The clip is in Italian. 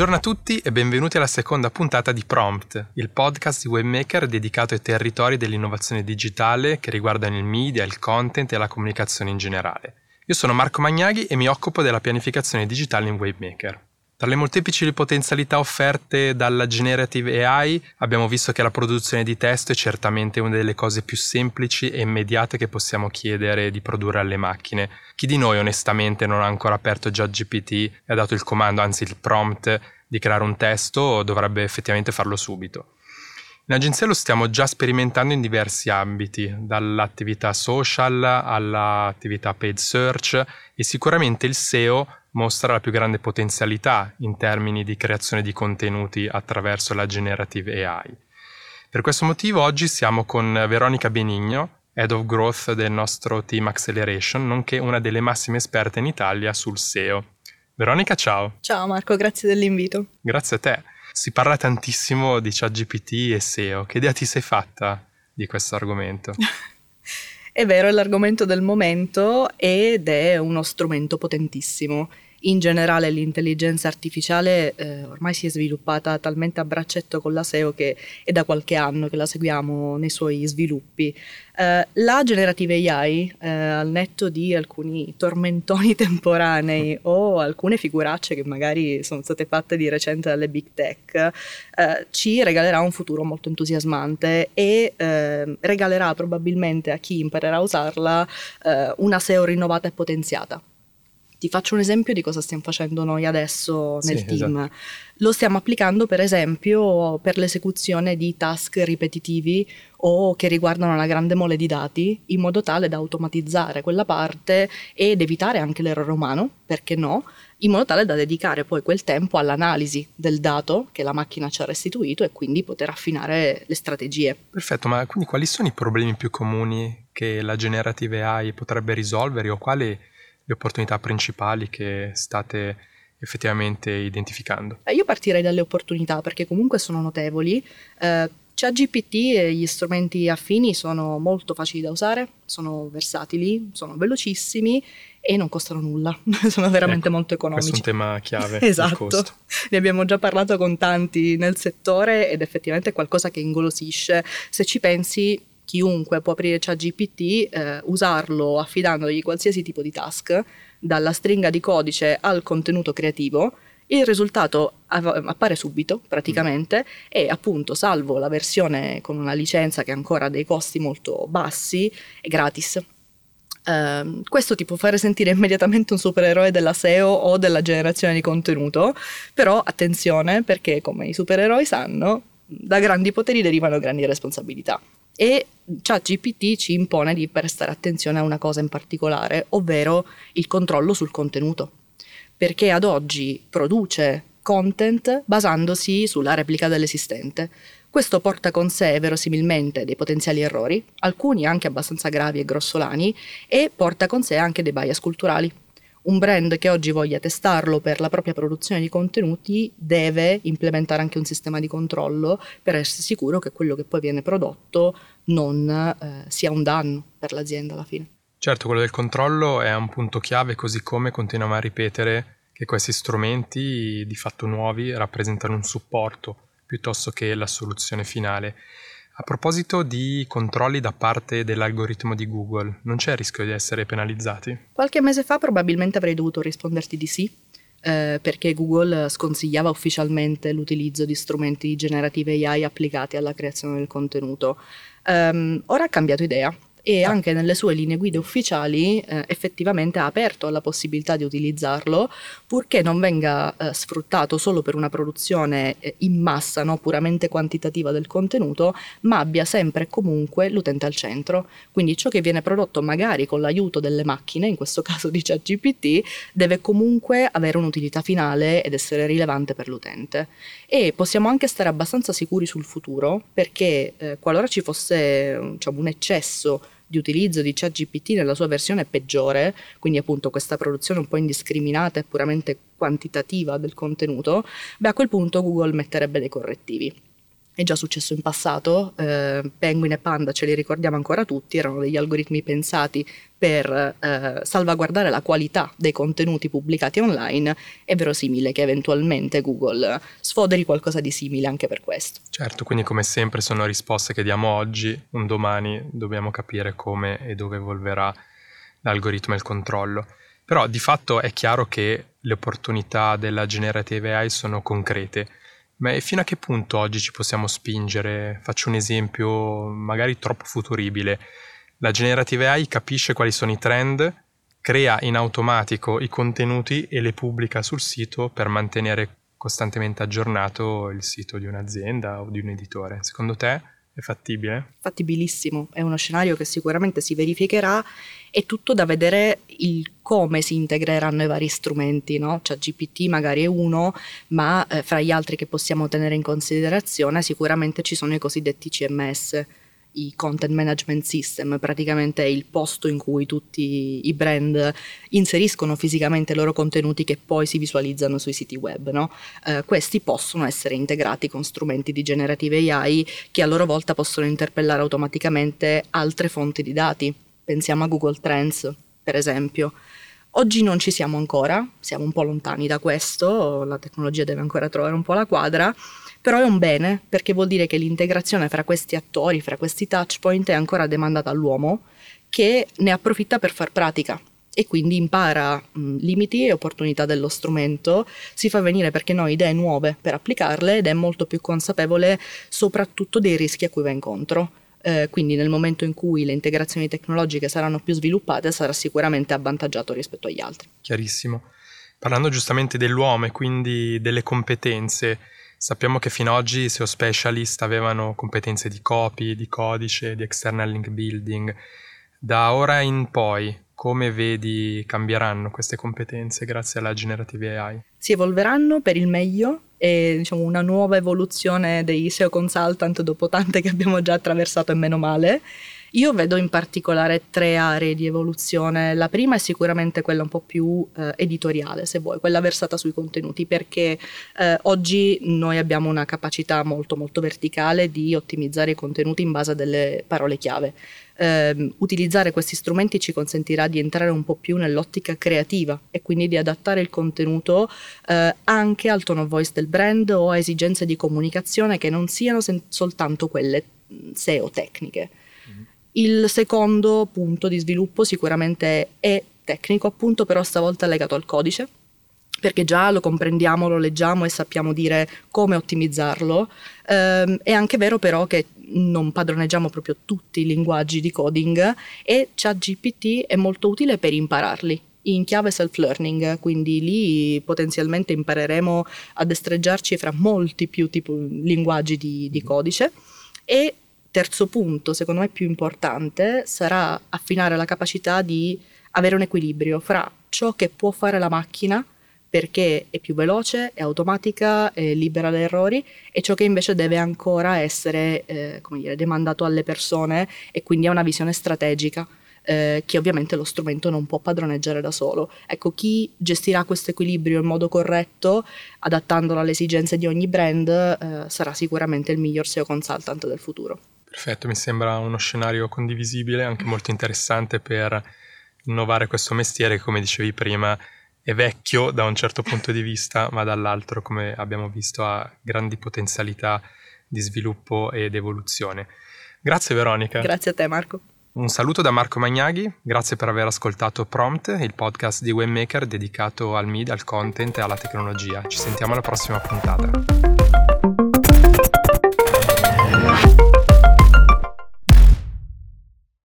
Buongiorno a tutti e benvenuti alla seconda puntata di Prompt, il podcast di Webmaker dedicato ai territori dell'innovazione digitale che riguardano il media, il content e la comunicazione in generale. Io sono Marco Magnaghi e mi occupo della pianificazione digitale in Webmaker. Tra le molteplici potenzialità offerte dalla Generative AI abbiamo visto che la produzione di testo è certamente una delle cose più semplici e immediate che possiamo chiedere di produrre alle macchine. Chi di noi onestamente non ha ancora aperto già GPT e ha dato il comando, anzi il prompt, di creare un testo dovrebbe effettivamente farlo subito. In agenzia lo stiamo già sperimentando in diversi ambiti, dall'attività social all'attività paid search e sicuramente il SEO mostra la più grande potenzialità in termini di creazione di contenuti attraverso la generative AI. Per questo motivo oggi siamo con Veronica Benigno, Head of Growth del nostro team Acceleration, nonché una delle massime esperte in Italia sul SEO. Veronica, ciao. Ciao Marco, grazie dell'invito. Grazie a te. Si parla tantissimo di ChatGPT e SEO. Che idea ti sei fatta di questo argomento? È vero, è l'argomento del momento ed è uno strumento potentissimo. In generale l'intelligenza artificiale eh, ormai si è sviluppata talmente a braccetto con la SEO che è da qualche anno che la seguiamo nei suoi sviluppi. Eh, la generative AI, eh, al netto di alcuni tormentoni temporanei o alcune figuracce che magari sono state fatte di recente dalle big tech, eh, ci regalerà un futuro molto entusiasmante e eh, regalerà probabilmente a chi imparerà a usarla eh, una SEO rinnovata e potenziata. Ti faccio un esempio di cosa stiamo facendo noi adesso nel sì, team. Esatto. Lo stiamo applicando per esempio per l'esecuzione di task ripetitivi o che riguardano una grande mole di dati in modo tale da automatizzare quella parte ed evitare anche l'errore umano, perché no, in modo tale da dedicare poi quel tempo all'analisi del dato che la macchina ci ha restituito e quindi poter affinare le strategie. Perfetto, ma quindi quali sono i problemi più comuni che la generative AI potrebbe risolvere o quali le opportunità principali che state effettivamente identificando? Eh, io partirei dalle opportunità perché comunque sono notevoli. Eh, ChatGPT e gli strumenti affini sono molto facili da usare, sono versatili, sono velocissimi e non costano nulla, sono veramente ecco, molto economici. Questo è un tema chiave. esatto, ne abbiamo già parlato con tanti nel settore ed effettivamente è qualcosa che ingolosisce. Se ci pensi, chiunque può aprire ChatGPT, eh, usarlo affidandogli qualsiasi tipo di task, dalla stringa di codice al contenuto creativo, il risultato appare subito praticamente mm. e appunto salvo la versione con una licenza che ha ancora dei costi molto bassi è gratis. Uh, questo ti può fare sentire immediatamente un supereroe della SEO o della generazione di contenuto, però attenzione perché come i supereroi sanno, da grandi poteri derivano grandi responsabilità. E ChatGPT ci impone di prestare attenzione a una cosa in particolare, ovvero il controllo sul contenuto, perché ad oggi produce content basandosi sulla replica dell'esistente. Questo porta con sé verosimilmente dei potenziali errori, alcuni anche abbastanza gravi e grossolani, e porta con sé anche dei bias culturali un brand che oggi voglia testarlo per la propria produzione di contenuti deve implementare anche un sistema di controllo per essere sicuro che quello che poi viene prodotto non eh, sia un danno per l'azienda alla fine. Certo, quello del controllo è un punto chiave, così come continuiamo a ripetere che questi strumenti di fatto nuovi rappresentano un supporto piuttosto che la soluzione finale. A proposito di controlli da parte dell'algoritmo di Google, non c'è il rischio di essere penalizzati? Qualche mese fa probabilmente avrei dovuto risponderti di sì, eh, perché Google sconsigliava ufficialmente l'utilizzo di strumenti generative AI applicati alla creazione del contenuto. Um, ora ha cambiato idea e anche nelle sue linee guida ufficiali eh, effettivamente ha aperto alla possibilità di utilizzarlo purché non venga eh, sfruttato solo per una produzione eh, in massa, no, puramente quantitativa del contenuto, ma abbia sempre e comunque l'utente al centro. Quindi ciò che viene prodotto magari con l'aiuto delle macchine, in questo caso di ChatGPT, deve comunque avere un'utilità finale ed essere rilevante per l'utente. E possiamo anche stare abbastanza sicuri sul futuro perché eh, qualora ci fosse diciamo, un eccesso di utilizzo di ChatGPT nella sua versione peggiore, quindi appunto questa produzione un po' indiscriminata e puramente quantitativa del contenuto, beh a quel punto Google metterebbe dei correttivi. è già successo in passato, eh, Penguin e Panda ce li ricordiamo ancora tutti, erano degli algoritmi pensati per eh, salvaguardare la qualità dei contenuti pubblicati online, è verosimile che eventualmente Google sfoderi qualcosa di simile anche per questo. Certo, quindi come sempre sono risposte che diamo oggi, un domani dobbiamo capire come e dove evolverà l'algoritmo e il controllo. Però di fatto è chiaro che le opportunità della generative AI sono concrete ma fino a che punto oggi ci possiamo spingere? Faccio un esempio magari troppo futuribile. La generative AI capisce quali sono i trend, crea in automatico i contenuti e le pubblica sul sito per mantenere costantemente aggiornato il sito di un'azienda o di un editore. Secondo te è fattibile? Fattibilissimo, è uno scenario che sicuramente si verificherà, è tutto da vedere il come si integreranno i vari strumenti, no? Cioè GPT magari è uno, ma eh, fra gli altri che possiamo tenere in considerazione sicuramente ci sono i cosiddetti CMS, i content management system, praticamente è il posto in cui tutti i brand inseriscono fisicamente i loro contenuti che poi si visualizzano sui siti web. No? Eh, questi possono essere integrati con strumenti di generative AI che a loro volta possono interpellare automaticamente altre fonti di dati. Pensiamo a Google Trends, per esempio. Oggi non ci siamo ancora, siamo un po' lontani da questo, la tecnologia deve ancora trovare un po' la quadra, però è un bene perché vuol dire che l'integrazione fra questi attori, fra questi touchpoint è ancora demandata all'uomo che ne approfitta per far pratica e quindi impara mh, limiti e opportunità dello strumento, si fa venire perché noi idee nuove per applicarle ed è molto più consapevole soprattutto dei rischi a cui va incontro. Eh, quindi nel momento in cui le integrazioni tecnologiche saranno più sviluppate sarà sicuramente avvantaggiato rispetto agli altri. Chiarissimo. Parlando giustamente dell'uomo e quindi delle competenze, Sappiamo che fino ad oggi SEO Specialist avevano competenze di copy, di codice, di external link building. Da ora in poi, come vedi cambieranno queste competenze grazie alla generative AI? Si evolveranno per il meglio e diciamo una nuova evoluzione dei SEO consultant dopo tante che abbiamo già attraversato e meno male io vedo in particolare tre aree di evoluzione. La prima è sicuramente quella un po' più eh, editoriale, se vuoi, quella versata sui contenuti, perché eh, oggi noi abbiamo una capacità molto molto verticale di ottimizzare i contenuti in base a delle parole chiave. Eh, utilizzare questi strumenti ci consentirà di entrare un po' più nell'ottica creativa e quindi di adattare il contenuto eh, anche al tono voice del brand o a esigenze di comunicazione che non siano sen- soltanto quelle SEO tecniche. Il secondo punto di sviluppo sicuramente è tecnico, appunto, però stavolta legato al codice, perché già lo comprendiamo, lo leggiamo e sappiamo dire come ottimizzarlo. Eh, è anche vero però che non padroneggiamo proprio tutti i linguaggi di coding e ChatGPT è molto utile per impararli in chiave self-learning, quindi lì potenzialmente impareremo a destreggiarci fra molti più tipo, linguaggi di, di codice e terzo punto, secondo me più importante, sarà affinare la capacità di avere un equilibrio fra ciò che può fare la macchina perché è più veloce, è automatica, è libera da errori e ciò che invece deve ancora essere eh, dire, demandato alle persone e quindi ha una visione strategica eh, che ovviamente lo strumento non può padroneggiare da solo. Ecco, chi gestirà questo equilibrio in modo corretto, adattandolo alle esigenze di ogni brand, eh, sarà sicuramente il miglior SEO consultant del futuro. Perfetto, mi sembra uno scenario condivisibile, anche molto interessante per innovare questo mestiere che, come dicevi prima, è vecchio da un certo punto di vista, ma dall'altro, come abbiamo visto, ha grandi potenzialità di sviluppo ed evoluzione. Grazie Veronica. Grazie a te Marco. Un saluto da Marco Magnaghi, grazie per aver ascoltato Prompt, il podcast di Webmaker dedicato al media, al content e alla tecnologia. Ci sentiamo alla prossima puntata.